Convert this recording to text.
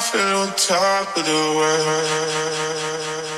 feel on top of the world.